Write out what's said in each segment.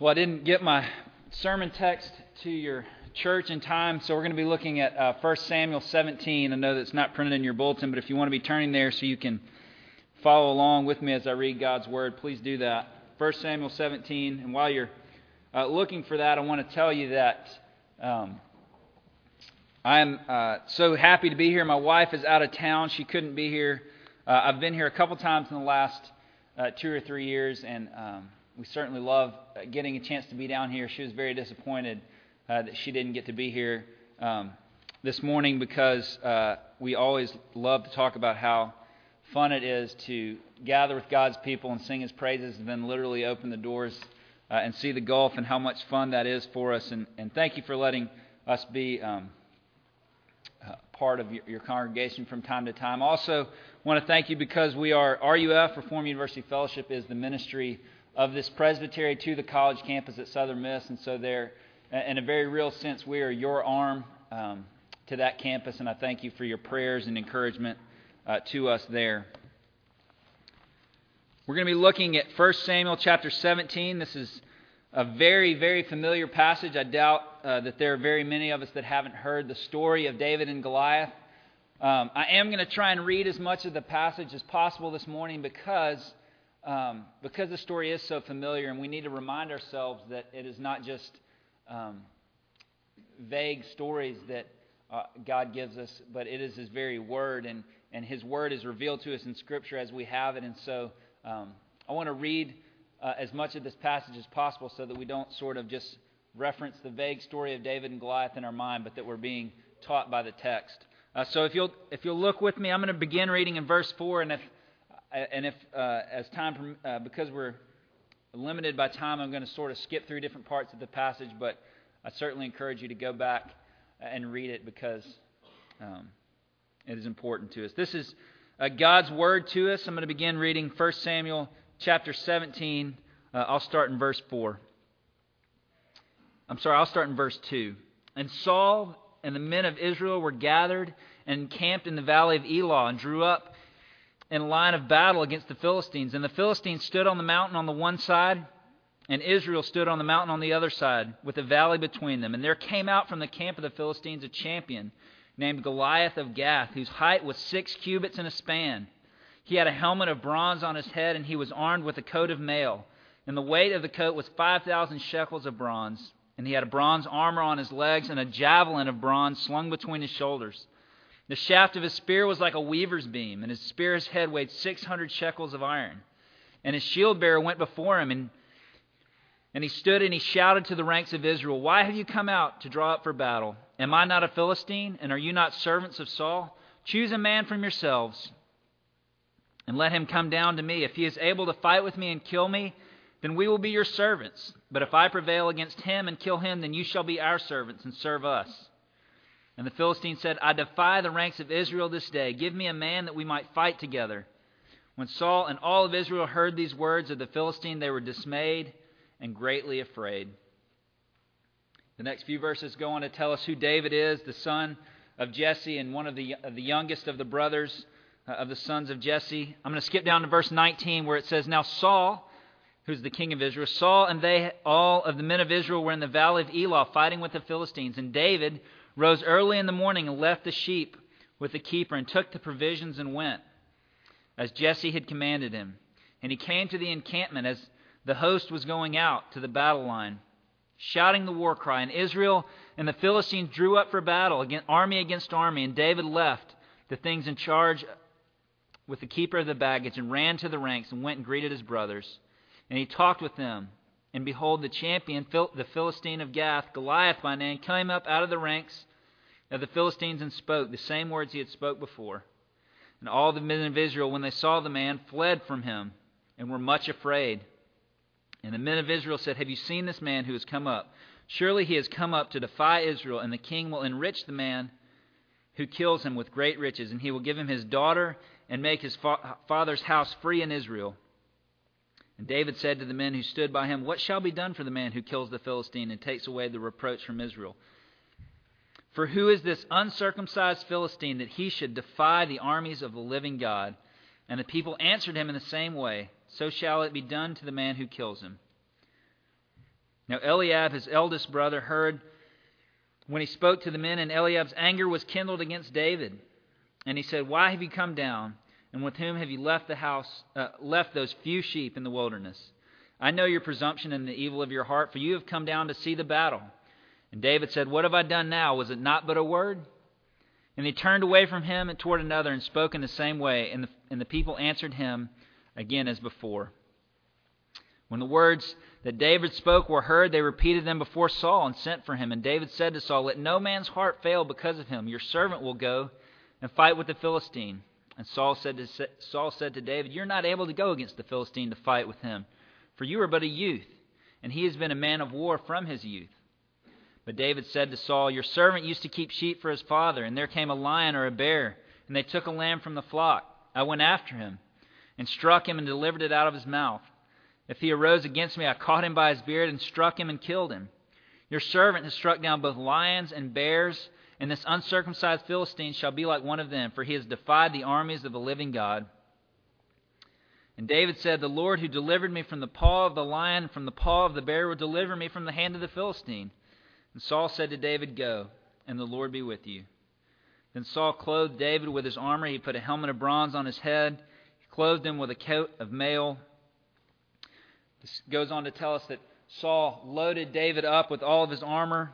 Well, I didn't get my sermon text to your church in time, so we're going to be looking at uh, 1 Samuel 17. I know that's not printed in your bulletin, but if you want to be turning there so you can follow along with me as I read God's Word, please do that. 1 Samuel 17. And while you're uh, looking for that, I want to tell you that um, I'm uh, so happy to be here. My wife is out of town, she couldn't be here. Uh, I've been here a couple times in the last uh, two or three years, and um, we certainly love uh, getting a chance to be down here. She was very disappointed uh, that she didn't get to be here um, this morning because uh, we always love to talk about how fun it is to gather with God's people and sing His praises, and then literally open the doors uh, and see the Gulf and how much fun that is for us. And, and thank you for letting us be. Um, uh, part of your, your, congregation from time to time. Also, want to thank you because we are RUF, Reformed University Fellowship, is the ministry of this presbytery to the college campus at Southern Miss, and so there, in a very real sense, we are your arm um, to that campus, and I thank you for your prayers and encouragement uh, to us there. We're going to be looking at 1 Samuel chapter 17. This is a very, very familiar passage. I doubt uh, that there are very many of us that haven't heard the story of David and Goliath. Um, I am going to try and read as much of the passage as possible this morning because, um, because the story is so familiar, and we need to remind ourselves that it is not just um, vague stories that uh, God gives us, but it is His very Word, and, and His Word is revealed to us in Scripture as we have it. And so um, I want to read uh, as much of this passage as possible so that we don't sort of just reference the vague story of David and Goliath in our mind, but that we're being taught by the text. Uh, so if you'll if you'll look with me, I'm going to begin reading in verse four, and if and if uh, as time uh, because we're limited by time, I'm going to sort of skip through different parts of the passage, but I certainly encourage you to go back and read it because um, it is important to us. This is uh, God's word to us. I'm going to begin reading 1 Samuel chapter 17. Uh, I'll start in verse 4. I'm sorry, I'll start in verse 2. And Saul and the men of Israel were gathered and encamped in the valley of Elah and drew up in line of battle against the Philistines. And the Philistines stood on the mountain on the one side, and Israel stood on the mountain on the other side, with a valley between them. And there came out from the camp of the Philistines a champion named Goliath of Gath, whose height was six cubits and a span. He had a helmet of bronze on his head, and he was armed with a coat of mail. And the weight of the coat was 5,000 shekels of bronze. And he had a bronze armor on his legs, and a javelin of bronze slung between his shoulders. The shaft of his spear was like a weaver's beam, and his spear's head weighed 600 shekels of iron. And his shield bearer went before him, and, and he stood and he shouted to the ranks of Israel, Why have you come out to draw up for battle? Am I not a Philistine, and are you not servants of Saul? Choose a man from yourselves and let him come down to me. If he is able to fight with me and kill me, then we will be your servants. But if I prevail against him and kill him, then you shall be our servants and serve us. And the Philistine said, I defy the ranks of Israel this day. Give me a man that we might fight together. When Saul and all of Israel heard these words of the Philistine, they were dismayed and greatly afraid. The next few verses go on to tell us who David is, the son of Jesse and one of the, of the youngest of the brothers uh, of the sons of Jesse. I'm going to skip down to verse 19 where it says, Now Saul, who's the king of Israel, Saul and they, all of the men of Israel, were in the valley of Elah fighting with the Philistines. And David rose early in the morning and left the sheep with the keeper and took the provisions and went, as Jesse had commanded him. And he came to the encampment as the host was going out to the battle line, shouting the war cry. And Israel and the Philistines drew up for battle, army against army. And David left the things in charge with the keeper of the baggage and ran to the ranks and went and greeted his brothers. And he talked with them. And behold, the champion, the Philistine of Gath, Goliath by name, came up out of the ranks of the Philistines and spoke the same words he had spoke before. And all the men of Israel, when they saw the man, fled from him and were much afraid. And the men of Israel said, Have you seen this man who has come up? Surely he has come up to defy Israel, and the king will enrich the man who kills him with great riches, and he will give him his daughter and make his fa- father's house free in Israel. And David said to the men who stood by him, What shall be done for the man who kills the Philistine and takes away the reproach from Israel? For who is this uncircumcised Philistine that he should defy the armies of the living God? And the people answered him in the same way So shall it be done to the man who kills him. Now Eliab, his eldest brother, heard when he spoke to the men, and Eliab's anger was kindled against David. And he said, Why have you come down? And with whom have you left the house, uh, left those few sheep in the wilderness? I know your presumption and the evil of your heart, for you have come down to see the battle. And David said, What have I done now? Was it not but a word? And he turned away from him and toward another and spoke in the same way. And the, and the people answered him again as before. When the words that David spoke were heard, they repeated them before Saul and sent for him. And David said to Saul, Let no man's heart fail because of him. Your servant will go and fight with the Philistine. And Saul said to, Saul said to David, You're not able to go against the Philistine to fight with him, for you are but a youth, and he has been a man of war from his youth. But David said to Saul, Your servant used to keep sheep for his father, and there came a lion or a bear, and they took a lamb from the flock. I went after him, and struck him, and delivered it out of his mouth. If he arose against me, I caught him by his beard and struck him and killed him. Your servant has struck down both lions and bears, and this uncircumcised Philistine shall be like one of them, for he has defied the armies of the living God. And David said, The Lord who delivered me from the paw of the lion, from the paw of the bear, will deliver me from the hand of the Philistine. And Saul said to David, Go, and the Lord be with you. Then Saul clothed David with his armor. He put a helmet of bronze on his head, he clothed him with a coat of mail this goes on to tell us that Saul loaded David up with all of his armor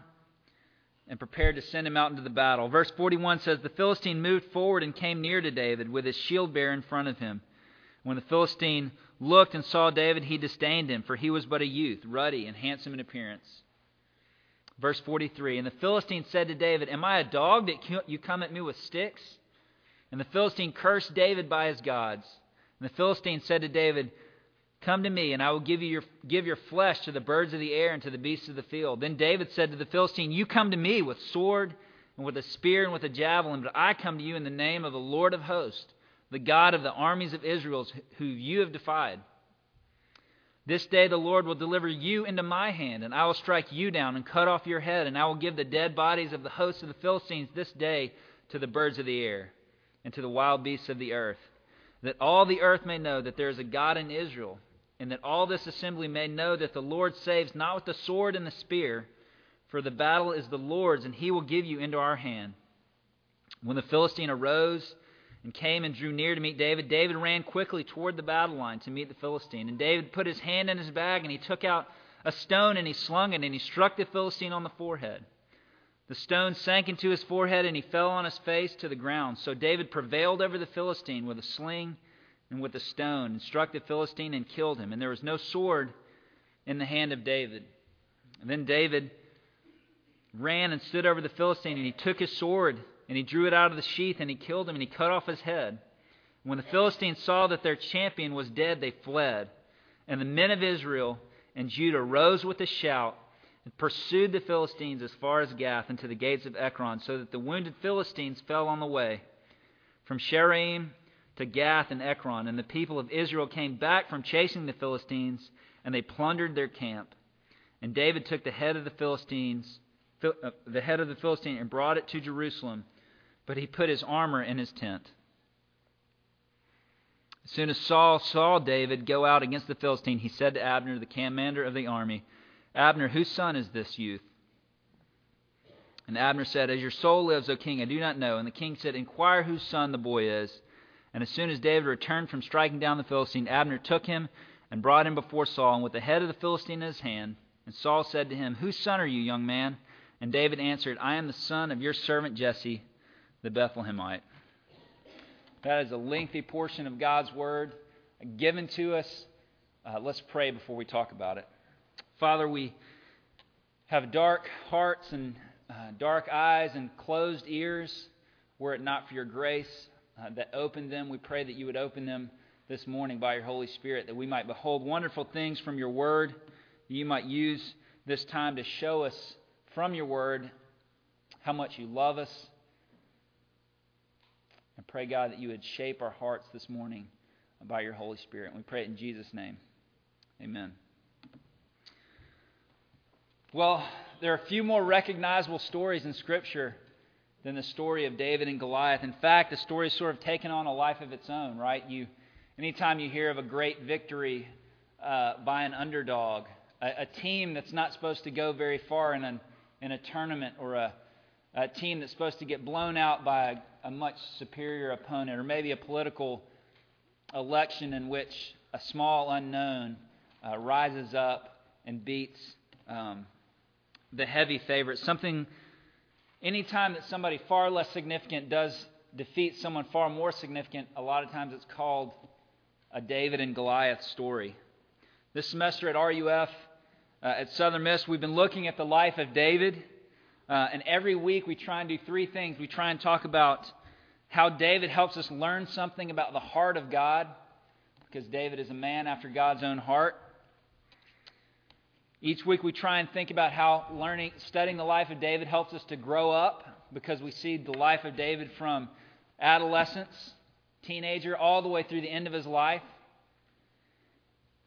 and prepared to send him out into the battle. Verse 41 says The Philistine moved forward and came near to David with his shield bearer in front of him. When the Philistine looked and saw David, he disdained him, for he was but a youth, ruddy and handsome in appearance. Verse 43 And the Philistine said to David, Am I a dog that you come at me with sticks? And the Philistine cursed David by his gods. And the Philistine said to David, Come to me, and I will give you your, give your flesh to the birds of the air and to the beasts of the field. Then David said to the Philistine, You come to me with sword and with a spear and with a javelin, but I come to you in the name of the Lord of hosts, the God of the armies of Israel, who you have defied. This day the Lord will deliver you into my hand, and I will strike you down and cut off your head, and I will give the dead bodies of the hosts of the Philistines this day to the birds of the air and to the wild beasts of the earth, that all the earth may know that there is a God in Israel and that all this assembly may know that the Lord saves not with the sword and the spear, for the battle is the Lord's, and he will give you into our hand. When the Philistine arose and came and drew near to meet David, David ran quickly toward the battle line to meet the Philistine. And David put his hand in his bag, and he took out a stone, and he slung it, and he struck the Philistine on the forehead. The stone sank into his forehead, and he fell on his face to the ground. So David prevailed over the Philistine with a sling and with a stone, and struck the Philistine and killed him. And there was no sword in the hand of David. And then David ran and stood over the Philistine, and he took his sword, and he drew it out of the sheath, and he killed him, and he cut off his head. When the Philistines saw that their champion was dead, they fled. And the men of Israel and Judah rose with a shout and pursued the Philistines as far as Gath and to the gates of Ekron, so that the wounded Philistines fell on the way. From Shaaraim to Gath and Ekron, and the people of Israel came back from chasing the Philistines, and they plundered their camp. And David took the head of the Philistines, uh, the head of the Philistine, and brought it to Jerusalem, but he put his armor in his tent. As soon as Saul saw David go out against the Philistine, he said to Abner, the commander of the army, Abner, whose son is this youth? And Abner said, As your soul lives, O king, I do not know. And the king said, Inquire whose son the boy is. And as soon as David returned from striking down the Philistine, Abner took him and brought him before Saul, and with the head of the Philistine in his hand. And Saul said to him, Whose son are you, young man? And David answered, I am the son of your servant Jesse, the Bethlehemite. That is a lengthy portion of God's word given to us. Uh, let's pray before we talk about it. Father, we have dark hearts and uh, dark eyes and closed ears were it not for your grace uh, that opened them. We pray that you would open them this morning by your Holy Spirit, that we might behold wonderful things from your word. You might use this time to show us from your word how much you love us. And pray, God, that you would shape our hearts this morning by your Holy Spirit. And we pray it in Jesus' name. Amen. Well, there are a few more recognizable stories in Scripture than the story of David and Goliath. In fact, the story has sort of taken on a life of its own, right? You, anytime you hear of a great victory uh, by an underdog, a, a team that's not supposed to go very far in, an, in a tournament or a, a team that's supposed to get blown out by a, a much superior opponent, or maybe a political election in which a small unknown uh, rises up and beats um, the heavy favorite. Something, anytime that somebody far less significant does defeat someone far more significant, a lot of times it's called a David and Goliath story. This semester at RUF, uh, at Southern Miss, we've been looking at the life of David. Uh, and every week we try and do three things. We try and talk about how David helps us learn something about the heart of God, because David is a man after God's own heart. Each week we try and think about how learning, studying the life of David helps us to grow up, because we see the life of David from adolescence, teenager, all the way through the end of his life.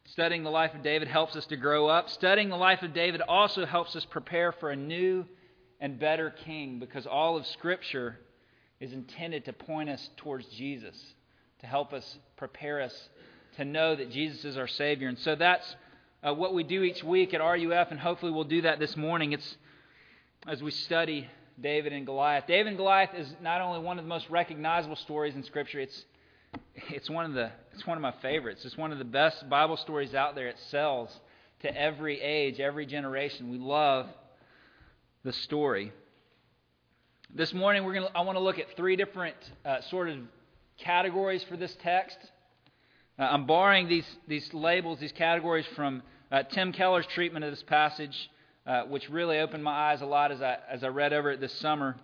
Studying the life of David helps us to grow up. Studying the life of David also helps us prepare for a new and better king because all of Scripture is intended to point us towards Jesus, to help us prepare us to know that Jesus is our Savior. And so that's uh, what we do each week at RUF, and hopefully we'll do that this morning. It's as we study David and Goliath. David and Goliath is not only one of the most recognizable stories in Scripture, it's it's one of the it's one of my favorites. It's one of the best Bible stories out there. It sells to every age, every generation. We love the story. This morning, we're gonna, I want to look at three different uh, sort of categories for this text. Uh, I'm borrowing these, these labels, these categories from uh, Tim Keller's treatment of this passage, uh, which really opened my eyes a lot as I, as I read over it this summer.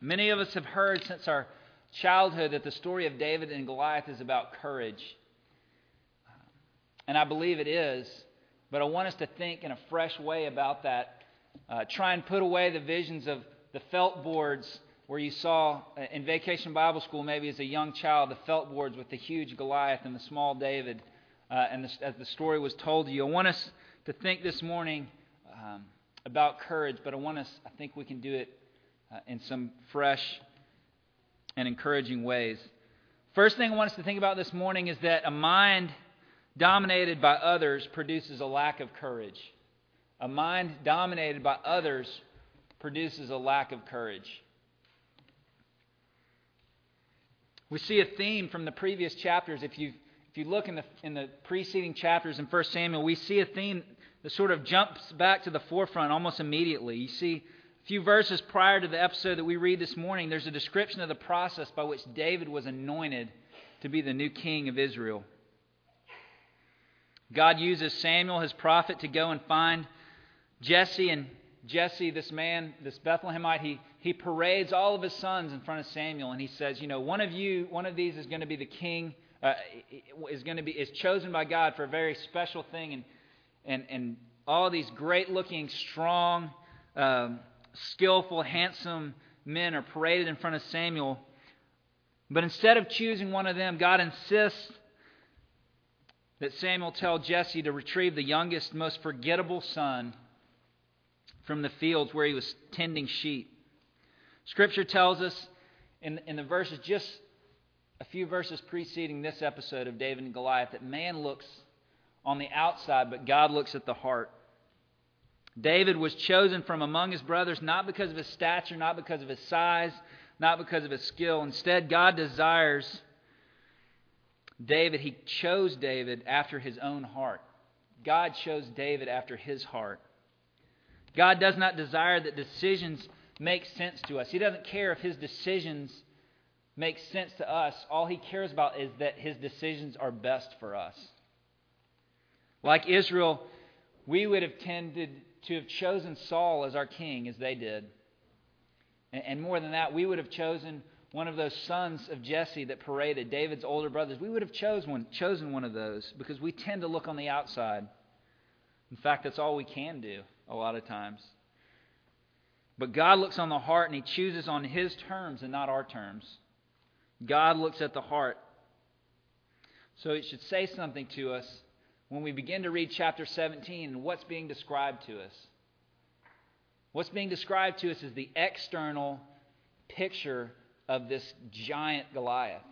Many of us have heard since our childhood that the story of David and Goliath is about courage. And I believe it is, but I want us to think in a fresh way about that uh, try and put away the visions of the felt boards where you saw uh, in vacation Bible school, maybe as a young child, the felt boards with the huge Goliath and the small David, uh, and the, as the story was told to you. I want us to think this morning um, about courage, but I want us, I think we can do it uh, in some fresh and encouraging ways. First thing I want us to think about this morning is that a mind dominated by others produces a lack of courage. A mind dominated by others produces a lack of courage. We see a theme from the previous chapters. If you, if you look in the, in the preceding chapters in 1 Samuel, we see a theme that sort of jumps back to the forefront almost immediately. You see, a few verses prior to the episode that we read this morning, there's a description of the process by which David was anointed to be the new king of Israel. God uses Samuel, his prophet, to go and find Jesse and Jesse, this man, this Bethlehemite, he, he parades all of his sons in front of Samuel, and he says, you know, one of you, one of these is going to be the king, uh, is going to be is chosen by God for a very special thing, and and and all these great-looking, strong, um, skillful, handsome men are paraded in front of Samuel. But instead of choosing one of them, God insists that Samuel tell Jesse to retrieve the youngest, most forgettable son from the fields where he was tending sheep. Scripture tells us in, in the verses, just a few verses preceding this episode of David and Goliath, that man looks on the outside, but God looks at the heart. David was chosen from among his brothers not because of his stature, not because of his size, not because of his skill. Instead, God desires David. He chose David after his own heart. God chose David after his heart. God does not desire that decisions make sense to us. He doesn't care if his decisions make sense to us. All he cares about is that his decisions are best for us. Like Israel, we would have tended to have chosen Saul as our king as they did. And more than that, we would have chosen one of those sons of Jesse that paraded, David's older brothers. We would have chosen one, chosen one of those because we tend to look on the outside. In fact, that's all we can do a lot of times. But God looks on the heart and He chooses on His terms and not our terms. God looks at the heart. So it should say something to us when we begin to read chapter 17 and what's being described to us. What's being described to us is the external picture of this giant Goliath.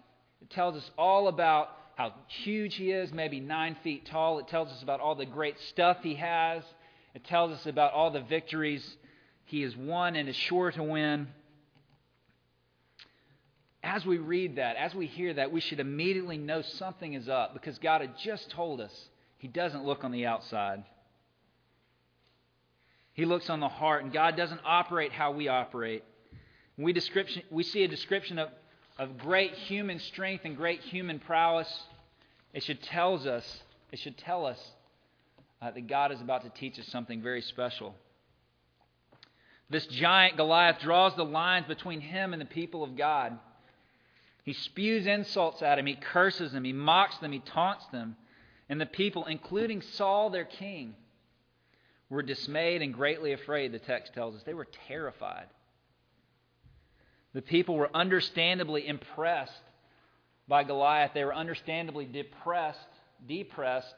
It tells us all about how huge he is, maybe nine feet tall. It tells us about all the great stuff he has. It tells us about all the victories he is won and is sure to win. As we read that, as we hear that, we should immediately know something is up because God had just told us he doesn't look on the outside. He looks on the heart, and God doesn't operate how we operate. We, description, we see a description of, of great human strength and great human prowess. It should tells us, it should tell us uh, that God is about to teach us something very special. This giant Goliath draws the lines between him and the people of God. He spews insults at him, he curses them, he mocks them, he taunts them. And the people, including Saul, their king, were dismayed and greatly afraid, the text tells us. They were terrified. The people were understandably impressed by Goliath. They were understandably depressed, depressed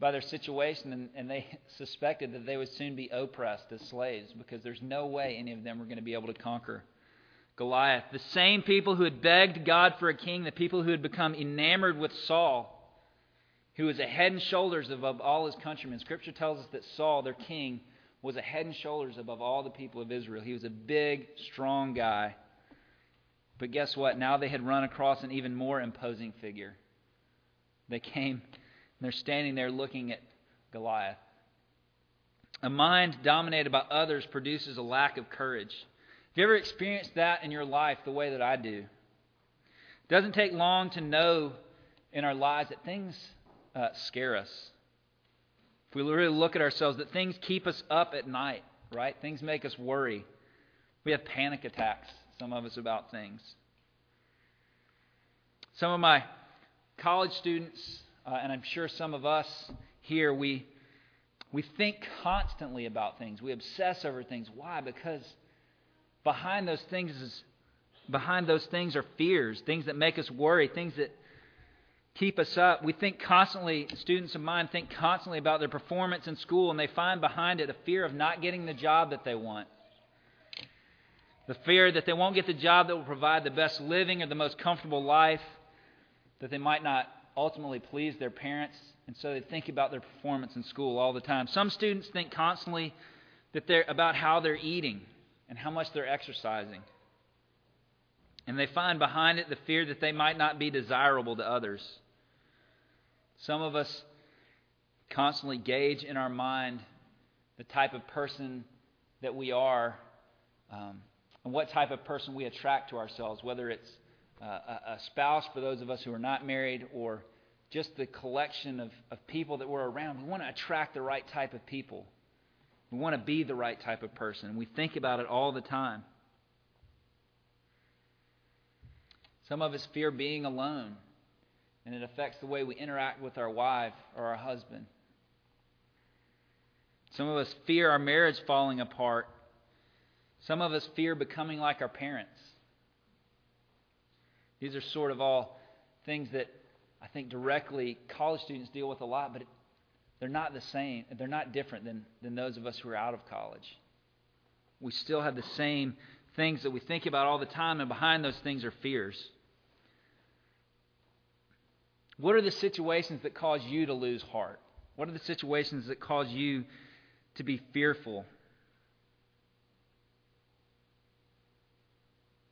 by their situation, and, and, they suspected that they would soon be oppressed as slaves because there's no way any of them were going to be able to conquer Goliath. The same people who had begged God for a king, the people who had become enamored with Saul, who was a head and shoulders above all his countrymen. Scripture tells us that Saul, their king, was a head and shoulders above all the people of Israel. He was a big, strong guy. But guess what? Now they had run across an even more imposing figure. They came they're standing there looking at Goliath. A mind dominated by others produces a lack of courage. Have you ever experienced that in your life the way that I do? It doesn't take long to know in our lives that things uh, scare us. If we really look at ourselves, that things keep us up at night, right? Things make us worry. We have panic attacks, some of us, about things. Some of my college students uh, and I'm sure some of us here, we, we think constantly about things. We obsess over things. Why? Because behind those things is, behind those things are fears, things that make us worry, things that keep us up. We think constantly, students of mine think constantly about their performance in school, and they find behind it a fear of not getting the job that they want. The fear that they won't get the job that will provide the best living or the most comfortable life, that they might not ultimately please their parents, and so they think about their performance in school all the time. Some students think constantly that they're about how they're eating and how much they're exercising. And they find behind it the fear that they might not be desirable to others. Some of us constantly gauge in our mind the type of person that we are um, and what type of person we attract to ourselves, whether it's uh, a, spouse for those of us who are not married, or just the collection of, of people that we're around. We want to attract the right type of people. We want to be the right type of person. We think about it all the time. Some of us fear being alone, and it affects the way we interact with our wife or our husband. Some of us fear our marriage falling apart. Some of us fear becoming like our parents. These are sort of all things that I think directly college students deal with a lot, but they're not the same. They're not different than, than those of us who are out of college. We still have the same things that we think about all the time, and behind those things are fears. What are the situations that cause you to lose heart? What are the situations that cause you to be fearful?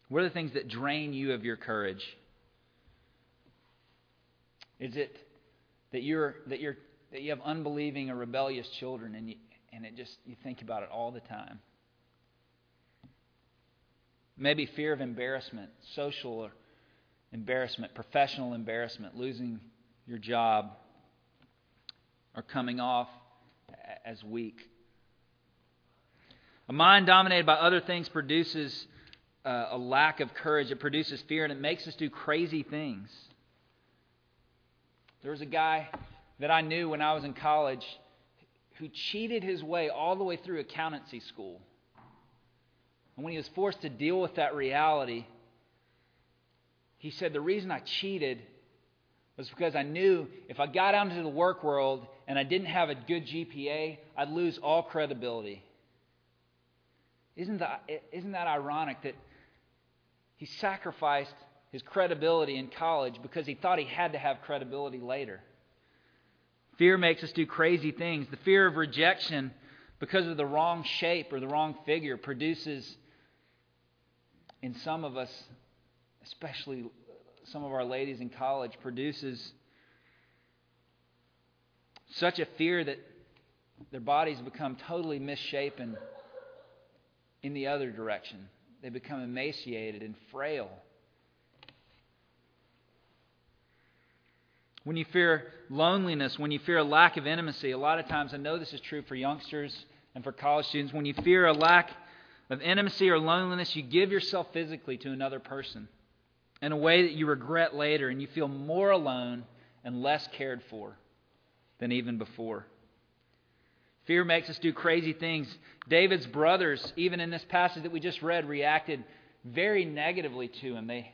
What are the things that drain you of your courage? Is it that you're that you're that you have unbelieving or rebellious children and you and it just you think about it all the time? Maybe fear of embarrassment, social embarrassment, professional embarrassment, losing your job, or coming off as weak. A mind dominated by other things produces uh, a lack of courage. It produces fear and it makes us do crazy things. There was a guy that I knew when I was in college who cheated his way all the way through accountancy school. And when he was forced to deal with that reality, he said, The reason I cheated was because I knew if I got out into the work world and I didn't have a good GPA, I'd lose all credibility. Isn't that, isn't that ironic that he sacrificed his credibility in college because he thought he had to have credibility later. Fear makes us do crazy things. The fear of rejection because of the wrong shape or the wrong figure produces, in some of us, especially some of our ladies in college, produces such a fear that their bodies become totally misshapen in the other direction. They become emaciated and frail. When you fear loneliness, when you fear a lack of intimacy, a lot of times, I know this is true for youngsters and for college students, when you fear a lack of intimacy or loneliness, you give yourself physically to another person in a way that you regret later and you feel more alone and less cared for than even before. Fear makes us do crazy things. David's brothers, even in this passage that we just read, reacted very negatively to him. They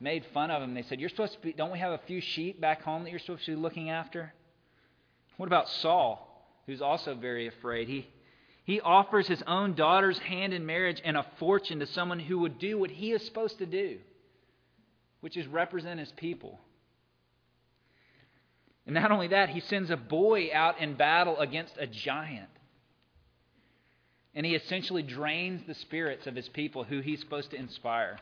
made fun of him. They said, You're supposed to be, don't we have a few sheep back home that you're supposed to be looking after? What about Saul, who's also very afraid? He, he offers his own daughter's hand in marriage and a fortune to someone who would do what he is supposed to do, which is represent his people. And not only that, he sends a boy out in battle against a giant. And he essentially drains the spirits of his people who he's supposed to inspire.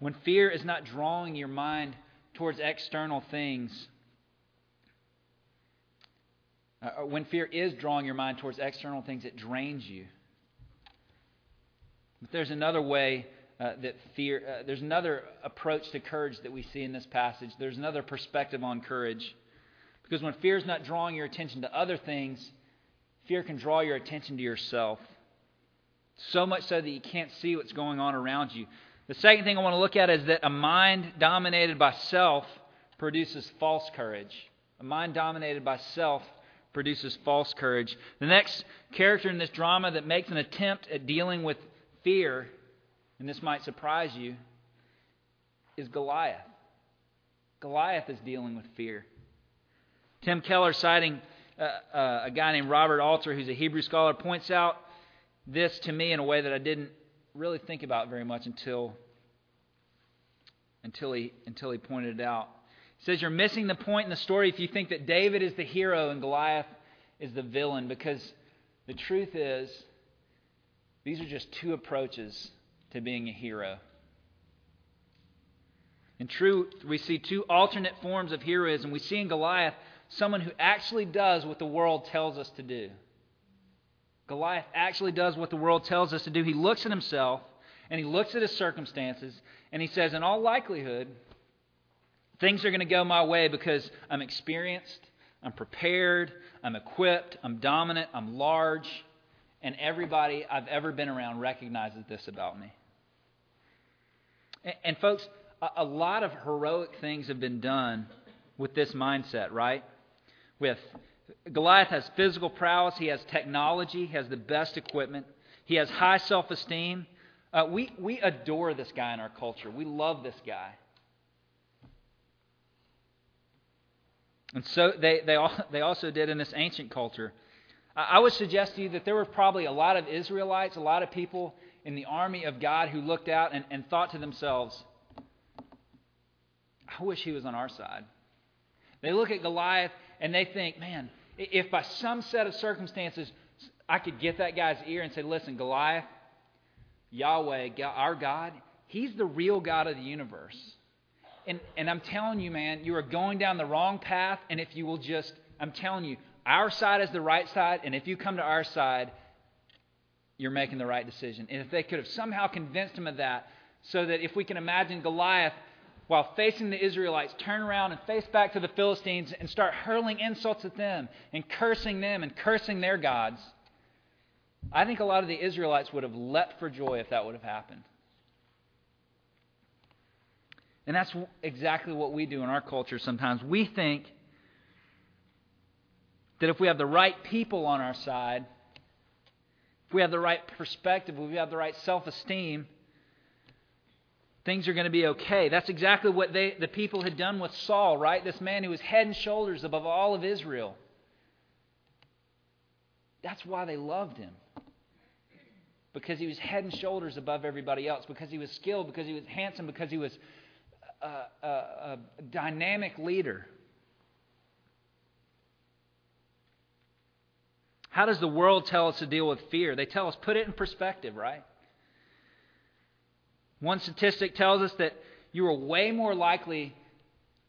When fear is not drawing your mind towards external things, uh, uh, when fear is drawing your mind towards external things, it drains you. But there's another way uh, that fear, uh, there's another approach to courage that we see in this passage. There's another perspective on courage. Because when fear is not drawing your attention to other things, fear can draw your attention to yourself. So much so that you can't see what's going on around you. The second thing I want to look at is that a mind dominated by self produces false courage. A mind dominated by self produces false courage. The next character in this drama that makes an attempt at dealing with fear, and this might surprise you, is Goliath. Goliath is dealing with fear. Tim Keller, citing uh, uh, a guy named Robert Alter, who's a Hebrew scholar, points out this to me in a way that I didn't really think about very much until until he until he pointed it out. He says you're missing the point in the story if you think that David is the hero and Goliath is the villain because the truth is these are just two approaches to being a hero. In truth, we see two alternate forms of heroism. We see in Goliath someone who actually does what the world tells us to do. Goliath actually does what the world tells us to do. He looks at himself and he looks at his circumstances and he says, In all likelihood, things are going to go my way because I'm experienced, I'm prepared, I'm equipped, I'm dominant, I'm large, and everybody I've ever been around recognizes this about me. And, and folks, a, a lot of heroic things have been done with this mindset, right? With Goliath has physical prowess, he has technology, he has the best equipment, he has high self esteem. Uh, we, we adore this guy in our culture. We love this guy. And so they, they, all, they also did in this ancient culture. I, I would suggest to you that there were probably a lot of Israelites, a lot of people in the army of God who looked out and, and thought to themselves, I wish he was on our side. They look at Goliath and they think, man, if by some set of circumstances I could get that guy's ear and say, listen, Goliath, Yahweh, our God, He's the real God of the universe. And, and I'm telling you, man, you are going down the wrong path. And if you will just, I'm telling you, our side is the right side. And if you come to our side, you're making the right decision. And if they could have somehow convinced him of that, so that if we can imagine Goliath while facing the Israelites, turn around and face back to the Philistines and start hurling insults at them and cursing them and cursing their gods. I think a lot of the Israelites would have leapt for joy if that would have happened. And that's exactly what we do in our culture sometimes. We think that if we have the right people on our side, if we have the right perspective, if we have the right self esteem, things are going to be okay. That's exactly what they, the people had done with Saul, right? This man who was head and shoulders above all of Israel. That's why they loved him. because he was head and shoulders above everybody else, because he was skilled, because he was handsome, because he was a, a, a dynamic leader. How does the world tell us to deal with fear? They tell us put it in perspective, right? One statistic tells us that you are way more likely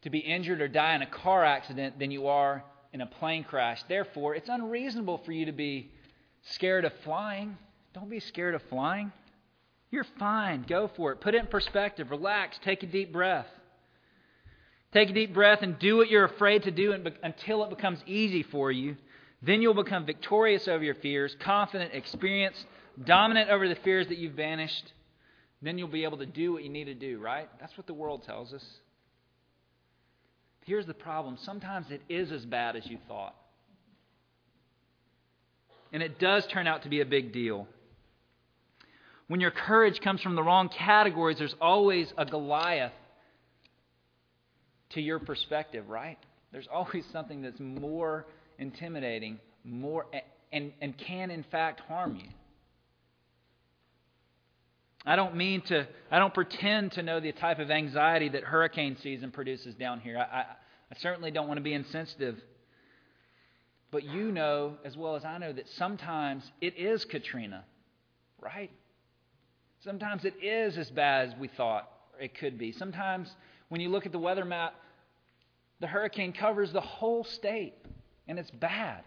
to be injured or die in a car accident than you are in a plane crash. Therefore, it's unreasonable for you to be scared of flying. Don't be scared of flying. You're fine. Go for it. Put it in perspective. Relax. Take a deep breath. Take a deep breath and do what you're afraid to do until it becomes easy for you. Then you'll become victorious over your fears, confident, experienced, dominant over the fears that you've banished. Then you'll be able to do what you need to do, right? That's what the world tells us. Here's the problem sometimes it is as bad as you thought. And it does turn out to be a big deal. When your courage comes from the wrong categories, there's always a Goliath to your perspective, right? There's always something that's more intimidating, more and, and can in fact harm you. I don't mean to, I don't pretend to know the type of anxiety that hurricane season produces down here. I, I, I certainly don't want to be insensitive. But you know, as well as I know, that sometimes it is Katrina, right? Sometimes it is as bad as we thought it could be. Sometimes when you look at the weather map, the hurricane covers the whole state, and it's bad.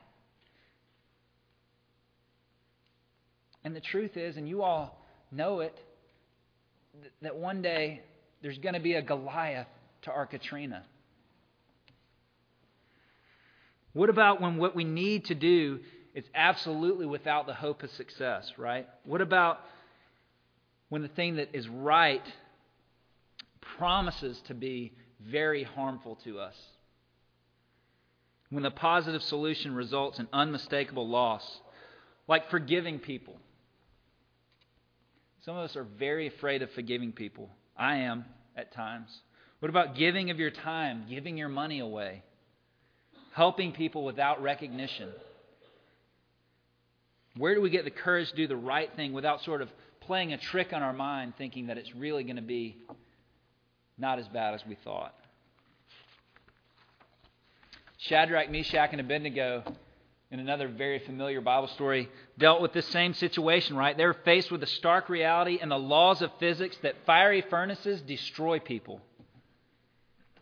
And the truth is, and you all know it, that one day there's going to be a Goliath to our Katrina? What about when what we need to do is absolutely without the hope of success, right? What about when the thing that is right promises to be very harmful to us? When the positive solution results in unmistakable loss, like forgiving people some of us are very afraid of forgiving people. I am at times. What about giving of your time, giving your money away, helping people without recognition? Where do we get the courage to do the right thing without sort of playing a trick on our mind, thinking that it's really going to be not as bad as we thought? Shadrach, Meshach, and Abednego in another very familiar Bible story, dealt with this same situation, right? They were faced with the stark reality and the laws of physics that fiery furnaces destroy people.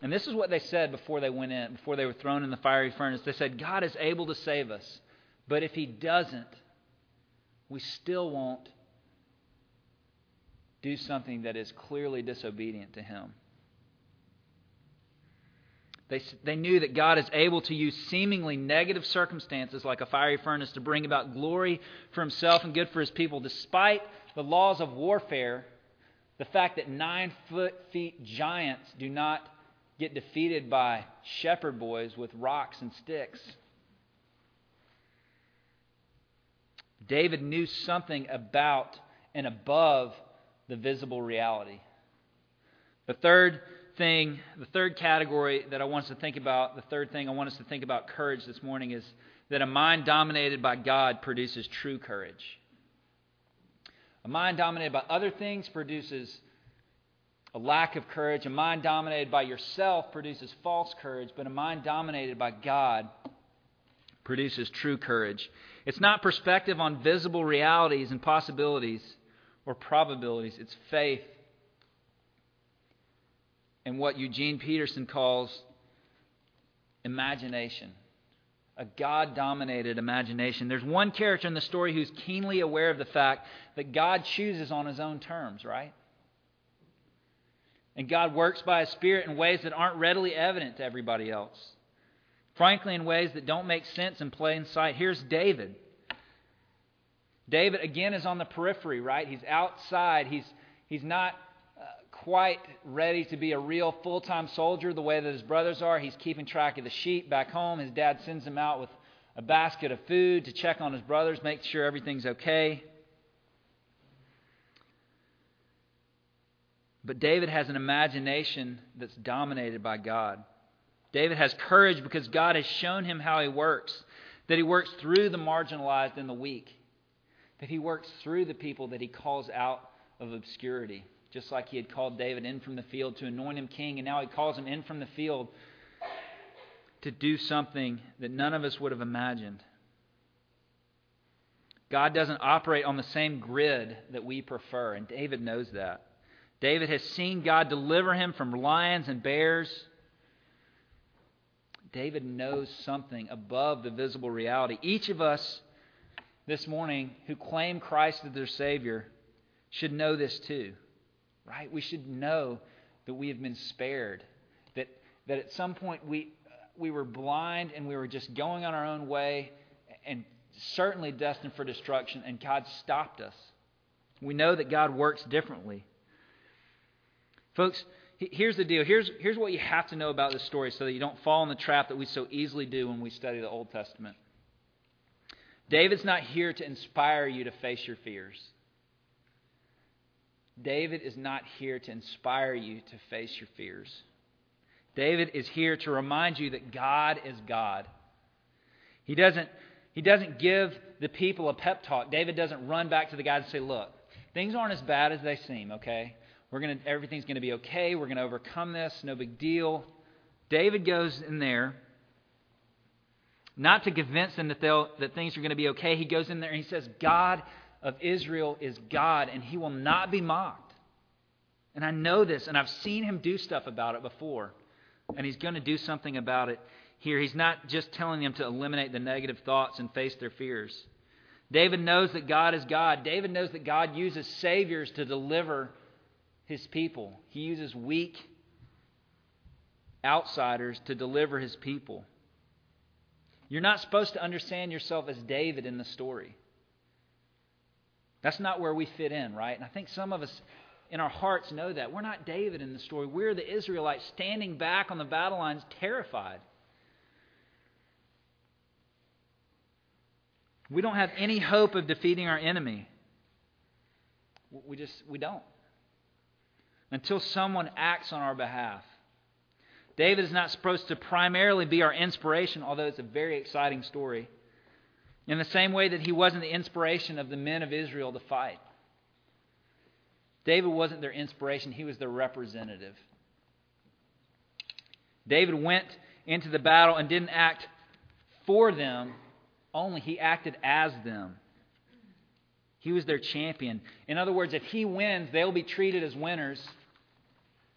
And this is what they said before they went in, before they were thrown in the fiery furnace. They said, God is able to save us, but if He doesn't, we still won't do something that is clearly disobedient to Him. They, they knew that God is able to use seemingly negative circumstances like a fiery furnace to bring about glory for himself and good for his people. Despite the laws of warfare, the fact that nine foot feet giants do not get defeated by shepherd boys with rocks and sticks. David knew something about and above the visible reality. The third thing, the third category that I want us to think about, the third thing I want us to think about courage this morning is that a mind dominated by God produces true courage. A mind dominated by other things produces a lack of courage. A mind dominated by yourself produces false courage, but a mind dominated by God produces true courage. It's not perspective on visible realities and possibilities or probabilities, it's faith and what Eugene Peterson calls imagination a God dominated imagination. There's one character in the story who's keenly aware of the fact that God chooses on his own terms, right? And God works by his Spirit in ways that aren't readily evident to everybody else. Frankly, in ways that don't make sense in plain sight. Here's David. David, again, is on the periphery, right? He's outside. He's, he's not quite ready to be a real full time soldier the way that his brothers are. He's keeping track of the sheep back home. His dad sends him out with a basket of food to check on his brothers, make sure everything's okay. But David has an imagination that's dominated by God. David has courage because God has shown him how he works, that he works through the marginalized and the weak. that he works through the people that he calls out of obscurity. Just like he had called David in from the field to anoint him king, and now he calls him in from the field to do something that none of us would have imagined. God doesn't operate on the same grid that we prefer, and David knows that. David has seen God deliver him from lions and bears. David knows something above the visible reality. Each of us this morning who claim Christ as their Savior should know this too, right? We should know that we have been spared, that, that at some point we, we were blind and we were just going on our own way and certainly destined for destruction, and God stopped us. We know that God works differently. Folks, here's the deal. Here's, here's what you have to know about this story so that you don't fall in the trap that we so easily do when we study the Old Testament. David's not here to inspire you to face your fears. David is not here to inspire you to face your fears. David is here to remind you that God is God. He doesn't, he doesn't give the people a pep talk. David doesn't run back to the guys and say, Look, things aren't as bad as they seem, okay? We're gonna, everything's going to be okay. We're going to overcome this. No big deal. David goes in there not to convince them that, that things are going to be okay. He goes in there and he says, God of Israel is God, and he will not be mocked. And I know this, and I've seen him do stuff about it before. And he's going to do something about it here. He's not just telling them to eliminate the negative thoughts and face their fears. David knows that God is God. David knows that God uses saviors to deliver his people, he uses weak outsiders to deliver his people. You're not supposed to understand yourself as David in the story. That's not where we fit in, right? And I think some of us in our hearts know that. We're not David in the story. We're the Israelites standing back on the battle lines, terrified. We don't have any hope of defeating our enemy. We just, we don't. Until someone acts on our behalf. David is not supposed to primarily be our inspiration, although it's a very exciting story. In the same way that he wasn't the inspiration of the men of Israel to fight. David wasn't their inspiration, he was their representative. David went into the battle and didn't act for them, only he acted as them. He was their champion. In other words, if he wins, they'll be treated as winners.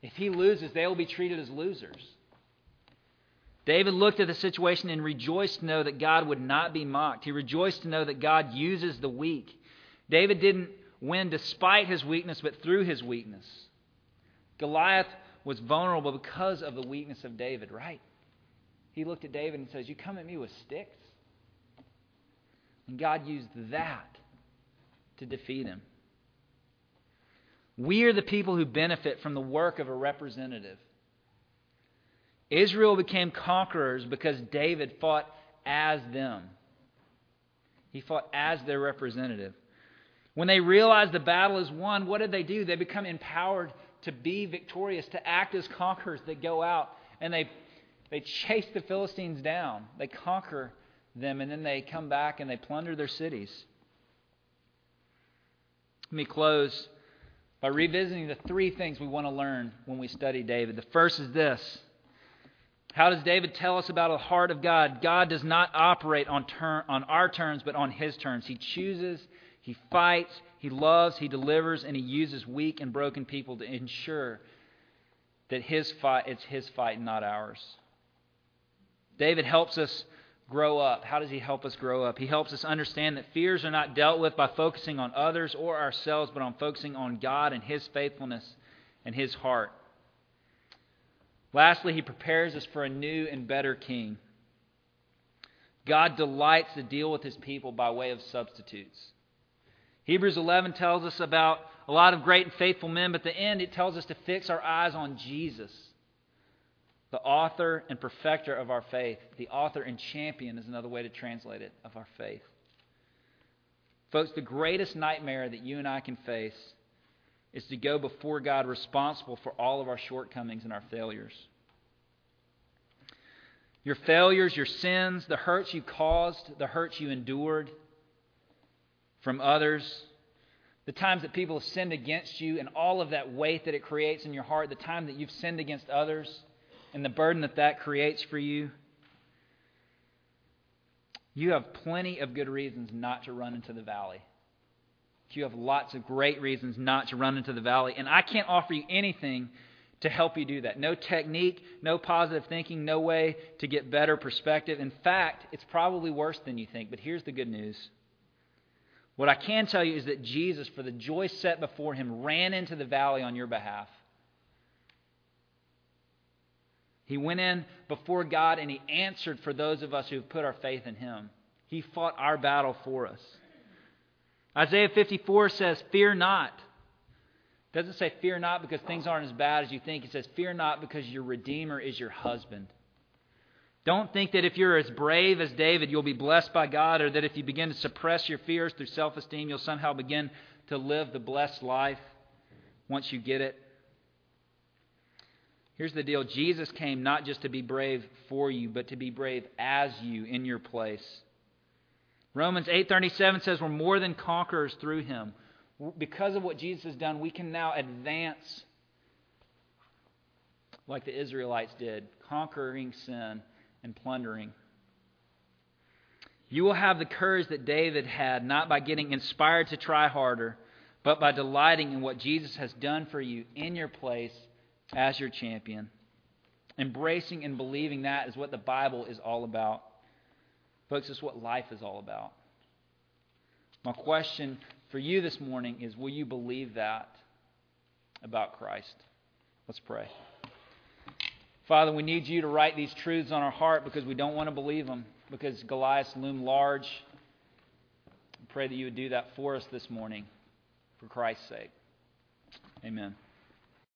If he loses, they will be treated as losers. David looked at the situation and rejoiced to know that God would not be mocked. He rejoiced to know that God uses the weak. David didn't win despite his weakness, but through his weakness. Goliath was vulnerable because of the weakness of David, right? He looked at David and says, You come at me with sticks? And God used that to defeat him. We are the people who benefit from the work of a representative. Israel became conquerors because David fought as them. He fought as their representative. When they realize the battle is won, what did they do? They become empowered to be victorious, to act as conquerors that go out and they, they chase the Philistines down. They conquer them and then they come back and they plunder their cities. Let me close by revisiting the three things we want to learn when we study David. The first is this How does David tell us about the heart of God? God does not operate on, ter- on our terms, but on his terms. He chooses, he fights, he loves, he delivers, and he uses weak and broken people to ensure that his fight, it's his fight, not ours. David helps us grow up. How does he help us grow up? He helps us understand that fears are not dealt with by focusing on others or ourselves, but on focusing on God and his faithfulness and his heart. Lastly, he prepares us for a new and better king. God delights to deal with his people by way of substitutes. Hebrews 11 tells us about a lot of great and faithful men, but at the end it tells us to fix our eyes on Jesus the author and perfecter of our faith. The author and champion is another way to translate it of our faith. Folks, the greatest nightmare that you and I can face is to go before God responsible for all of our shortcomings and our failures. Your failures, your sins, the hurts you caused, the hurts you endured, from others, the times that people have sinned against you, and all of that weight that it creates in your heart, the time that you've sinned against others, and the burden that that creates for you, you have plenty of good reasons not to run into the valley. You have lots of great reasons not to run into the valley. And I can't offer you anything to help you do that. No technique, no positive thinking, no way to get better perspective. In fact, it's probably worse than you think. But here's the good news. What I can tell you is that Jesus, for the joy set before him, ran into the valley on your behalf. He went in before God and he answered for those of us who have put our faith in him. He fought our battle for us. Isaiah 54 says, Fear not. It doesn't say fear not because things aren't as bad as you think. It says, Fear not because your Redeemer is your husband. Don't think that if you're as brave as David, you'll be blessed by God, or that if you begin to suppress your fears through self esteem, you'll somehow begin to live the blessed life once you get it. Here's the deal Jesus came not just to be brave for you, but to be brave as you in your place. Romans 8:37 says we're more than conquerors through him. Because of what Jesus has done, we can now advance like the Israelites did, conquering sin and plundering. You will have the courage that David had, not by getting inspired to try harder, but by delighting in what Jesus has done for you in your place as your champion. Embracing and believing that is what the Bible is all about. Folks, it's what life is all about. My question for you this morning is will you believe that about Christ? Let's pray. Father, we need you to write these truths on our heart because we don't want to believe them, because Goliath loomed large. I pray that you would do that for us this morning, for Christ's sake. Amen.